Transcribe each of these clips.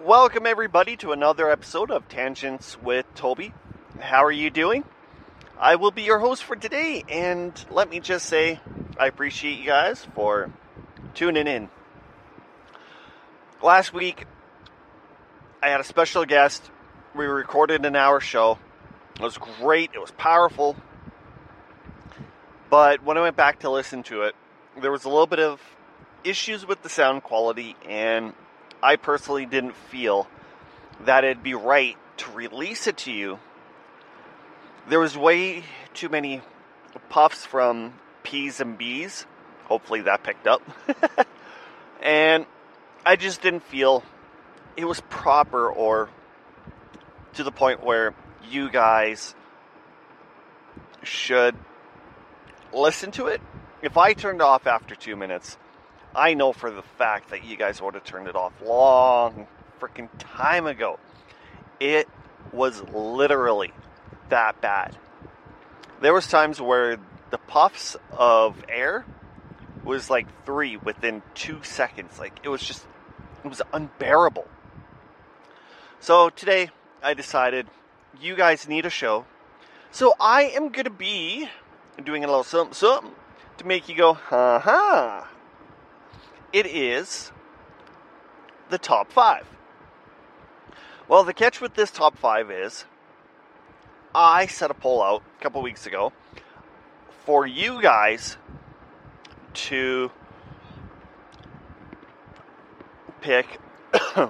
Welcome, everybody, to another episode of Tangents with Toby. How are you doing? I will be your host for today, and let me just say I appreciate you guys for tuning in. Last week, I had a special guest. We recorded an hour show. It was great, it was powerful. But when I went back to listen to it, there was a little bit of issues with the sound quality, and I personally didn't feel that it'd be right to release it to you. There was way too many puffs from P's and B's. Hopefully that picked up. and I just didn't feel it was proper or to the point where you guys should listen to it. If I turned off after two minutes, I know for the fact that you guys would have turned it off long freaking time ago. It was literally that bad. There was times where the puffs of air was like three within two seconds. Like it was just, it was unbearable. So today I decided you guys need a show. So I am going to be doing a little something, something to make you go, ha ha. It is the top five. Well, the catch with this top five is I set a poll out a couple weeks ago for you guys to pick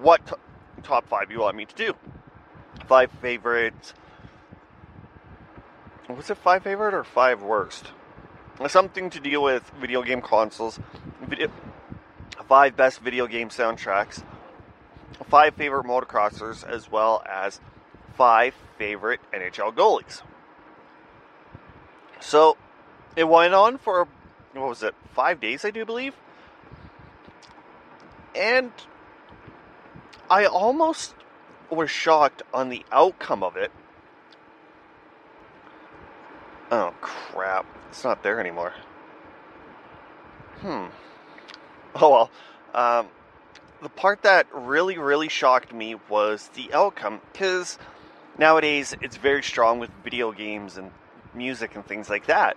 what t- top five you want me to do. Five favorites. Was it five favorite or five worst? Something to deal with video game consoles, video, five best video game soundtracks, five favorite motocrossers, as well as five favorite NHL goalies. So it went on for what was it, five days, I do believe, and I almost was shocked on the outcome of it. Oh crap! It's not there anymore. Hmm. Oh well. Um, the part that really, really shocked me was the outcome, because nowadays it's very strong with video games and music and things like that.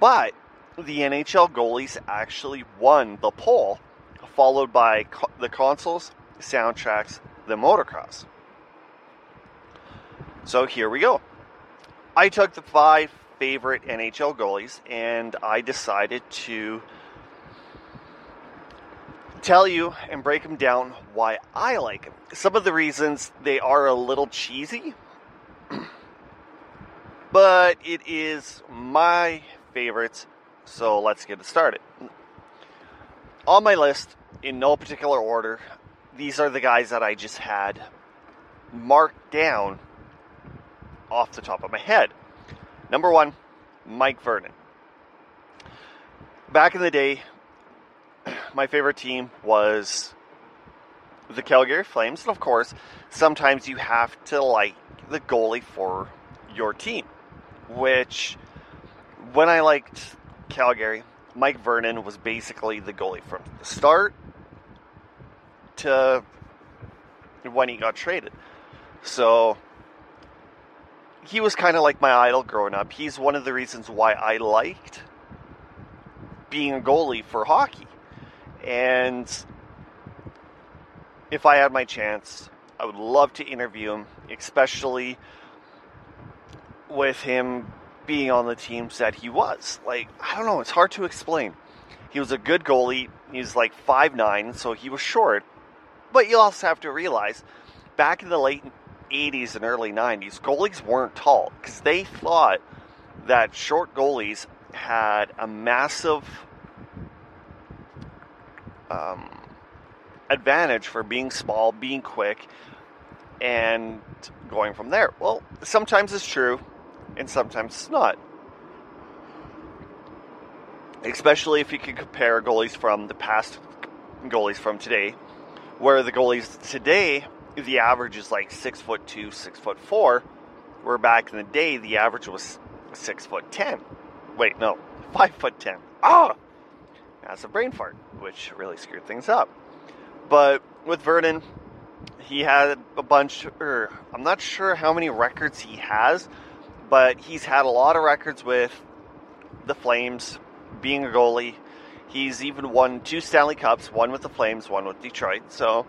But the NHL goalies actually won the poll, followed by co- the consoles, soundtracks, the motocross. So here we go. I took the five favorite NHL goalies and I decided to tell you and break them down why I like them. Some of the reasons they are a little cheesy, but it is my favorites, so let's get it started. On my list, in no particular order, these are the guys that I just had marked down off the top of my head. Number one, Mike Vernon. Back in the day, my favorite team was the Calgary Flames, and of course, sometimes you have to like the goalie for your team. Which, when I liked Calgary, Mike Vernon was basically the goalie from the start to when he got traded. So he was kind of like my idol growing up. He's one of the reasons why I liked being a goalie for hockey. And if I had my chance, I would love to interview him, especially with him being on the teams that he was. Like, I don't know, it's hard to explain. He was a good goalie. He was like five nine, so he was short. But you also have to realize, back in the late 80s and early 90s, goalies weren't tall because they thought that short goalies had a massive um, advantage for being small, being quick, and going from there. Well, sometimes it's true, and sometimes it's not. Especially if you can compare goalies from the past goalies from today, where the goalies today, the average is like six foot two, six foot four, where back in the day the average was six foot ten. Wait, no, five foot ten. Ah, that's a brain fart, which really screwed things up. But with Vernon, he had a bunch, or I'm not sure how many records he has, but he's had a lot of records with the Flames, being a goalie. He's even won two Stanley Cups, one with the Flames, one with Detroit. So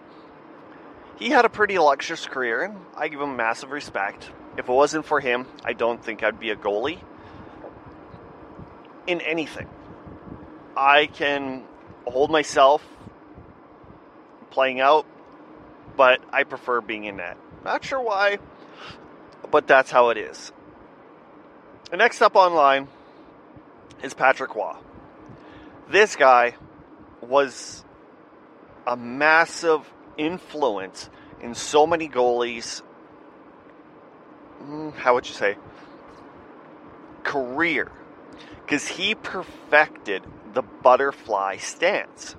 he had a pretty illustrious career, and I give him massive respect. If it wasn't for him, I don't think I'd be a goalie in anything. I can hold myself playing out, but I prefer being in net. Not sure why, but that's how it is. The next up online is Patrick Roy. This guy was a massive influence in so many goalies. Hmm, how would you say? Career. Because he perfected the butterfly stance.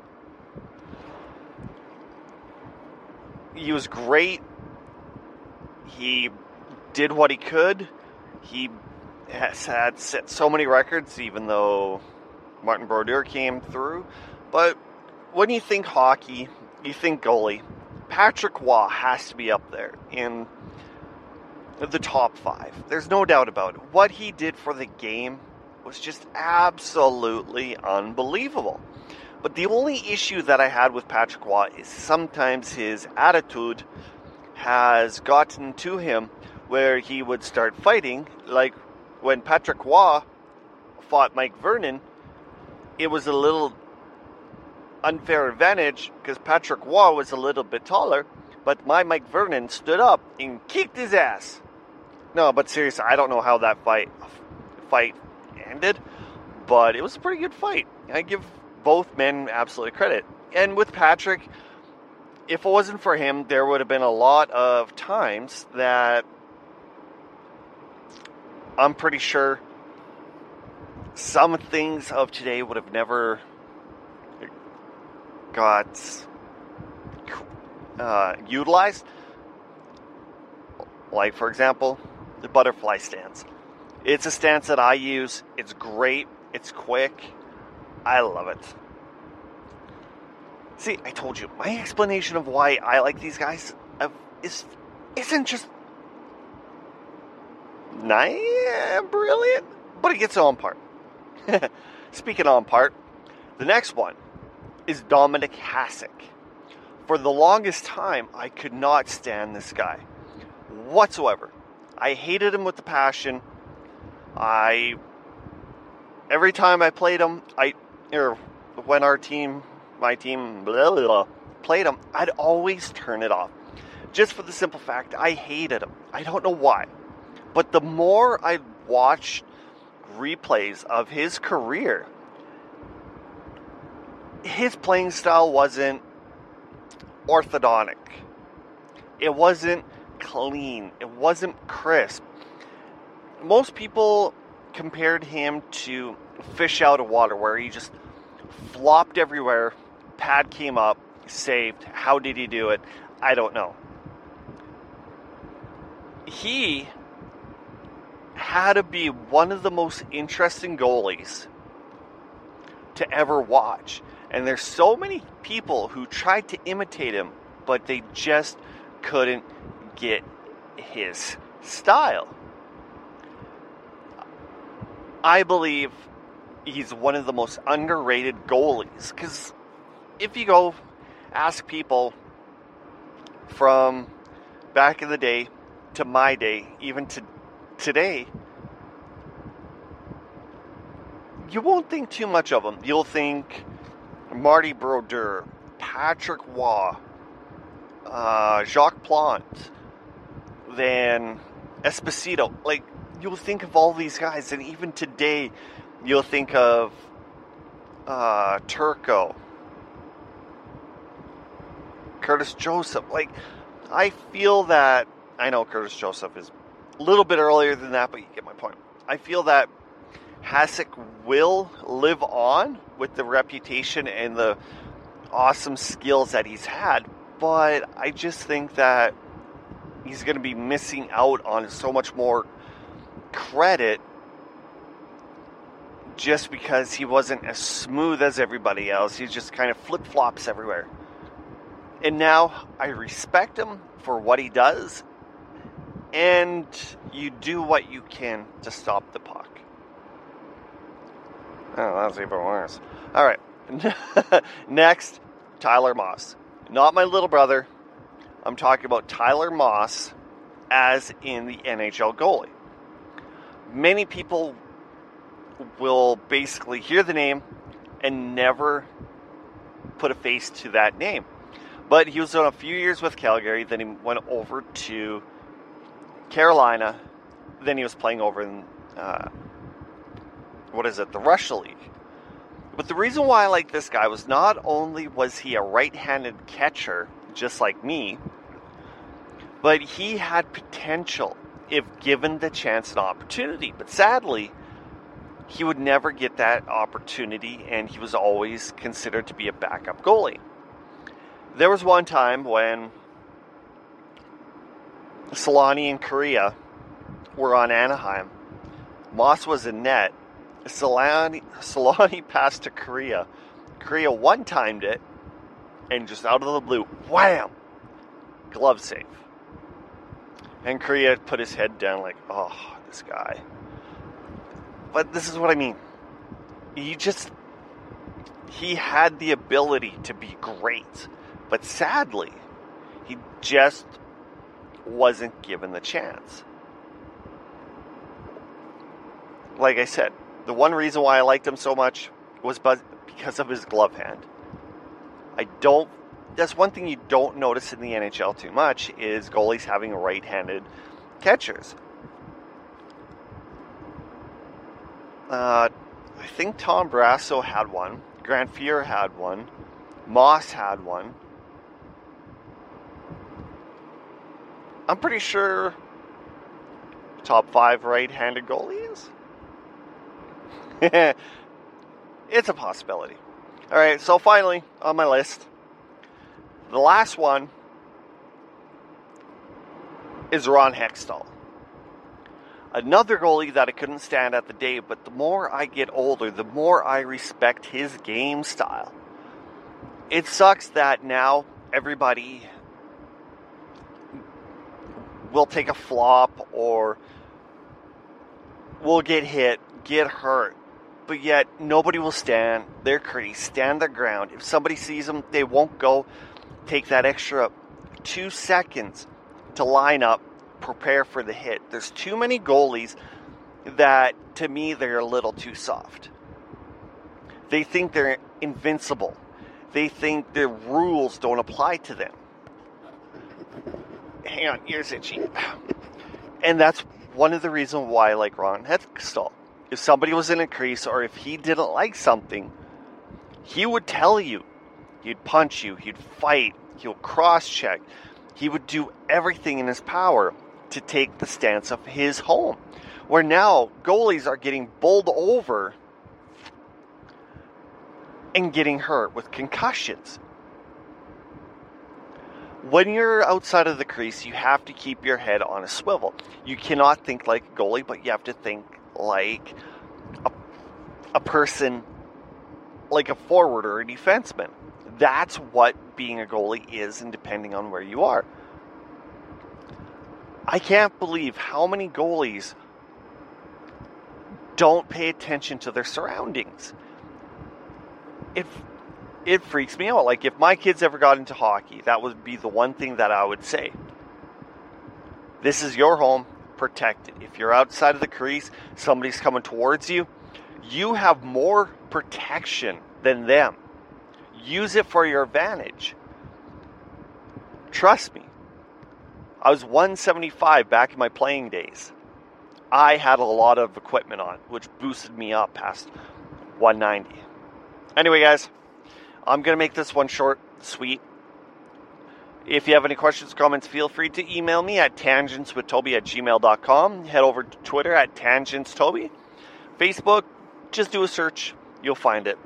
He was great. He did what he could. He has had set so many records, even though Martin Brodeur came through. But when you think hockey, you think goalie. Patrick Roy has to be up there in the top five. There's no doubt about it. What he did for the game was just absolutely unbelievable. But the only issue that I had with Patrick Roy is sometimes his attitude has gotten to him where he would start fighting. Like when Patrick Roy fought Mike Vernon, it was a little unfair advantage because Patrick Roy was a little bit taller, but my Mike Vernon stood up and kicked his ass. No, but seriously, I don't know how that fight fight ended, but it was a pretty good fight. I give both men absolutely credit. And with Patrick, if it wasn't for him, there would have been a lot of times that I'm pretty sure some things of today would have never got uh, utilized. Like, for example, the butterfly stance. It's a stance that I use. It's great. It's quick. I love it. See, I told you, my explanation of why I like these guys uh, is isn't just nice, brilliant, but it gets on part. Speaking on part, the next one is Dominik Hasek. For the longest time, I could not stand this guy whatsoever. I hated him with the passion. I every time I played him, I or when our team, my team, blah, blah, blah, played him, I'd always turn it off, just for the simple fact I hated him. I don't know why, but the more I watched replays of his career, his playing style wasn't orthodontic. It wasn't clean. It wasn't crisp. Most people compared him to fish out of water, where he just flopped everywhere. Pad came up, saved. How did he do it? I don't know. He had to be one of the most interesting goalies to ever watch. And there's so many people who tried to imitate him, but they just couldn't get his style. I believe he's one of the most underrated goalies because if you go ask people from back in the day to my day, even to today, you won't think too much of him. You'll think Marty Brodeur, Patrick Roy, uh, Jacques Plante, then Esposito. Like, you'll think of all these guys, and even today, you'll think of uh, Turco, Curtis Joseph. Like, I feel that, I know Curtis Joseph is a little bit earlier than that, but you get my point. I feel that Hasek will live on with the reputation and the awesome skills that he's had, but I just think that he's going to be missing out on so much more credit just because he wasn't as smooth as everybody else. He just kind of flip flops everywhere. And now I respect him for what he does, and you do what you can to stop the puck. Oh, that's even worse. All right. Next, Tyler Moss. Not my little brother. I'm talking about Tyler Moss as in the NHL goalie. Many people will basically hear the name and never put a face to that name. But he was on a few years with Calgary, then he went over to Carolina, then he was playing over in, uh, what is it, the Russia League. But the reason why I like this guy was not only was he a right-handed catcher, just like me, but he had potential if given the chance and opportunity. But sadly, he would never get that opportunity, and he was always considered to be a backup goalie. There was one time when Selanne and Kariya were on Anaheim. Moss was in net, Selanne, Selanne passed to Kariya. Kariya one timed it, and just out of the blue, wham! Glove save. And Kariya put his head down like, oh, this guy. But this is what I mean. He just, he had the ability to be great. But sadly, he just wasn't given the chance. Like I said, the one reason why I liked him so much was because of his glove hand. I don't. That's one thing you don't notice in the NHL too much is goalies having right-handed catchers. Uh, I think Tom Barrasso had one. Grant Fuhr had one. Moss had one. I'm pretty sure top five right-handed goalies. it's a possibility. All right, so finally on my list, the last one is Ron Hextall. Another goalie that I couldn't stand at the day, but the more I get older, the more I respect his game style. It sucks that now everybody will take a flop or will get hit, get hurt but yet nobody will stand their crease, stand their ground. If somebody sees them, they won't go take that extra two seconds to line up, prepare for the hit. There's too many goalies that, to me, they're a little too soft. They think they're invincible. They think the rules don't apply to them. Hang on, ears itchy. And that's one of the reasons why I like Ron Hextall if somebody was in a crease or if he didn't like something, he would tell you. He'd punch you, he'd fight, he'll cross check. He would do everything in his power to take the stance of his home. Where now goalies are getting bowled over and getting hurt with concussions. When you're outside of the crease, you have to keep your head on a swivel. You cannot think like a goalie, but you have to think like a, a person, like a forward or a defenseman. That's what being a goalie is, and depending on where you are. I can't believe how many goalies don't pay attention to their surroundings. It it freaks me out. Like if my kids ever got into hockey, that would be the one thing that I would say. This is your home protected. If you're outside of the crease, somebody's coming towards you, you have more protection than them. Use it for your advantage. Trust me. I was 175 back in my playing days. I had a lot of equipment on, which boosted me up past 190. Anyway, guys, I'm going to make this one short, sweet, if you have any questions, or comments, feel free to email me at tangentswithtoby at gmail.com. Head over to Twitter at tangentstoby. Facebook, just do a search, you'll find it.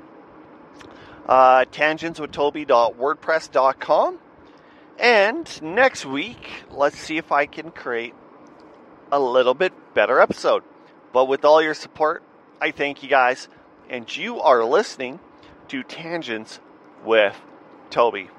Uh, tangentswithtoby.wordpress.com. And next week, let's see if I can create a little bit better episode. But with all your support, I thank you guys. And you are listening to Tangents with Toby.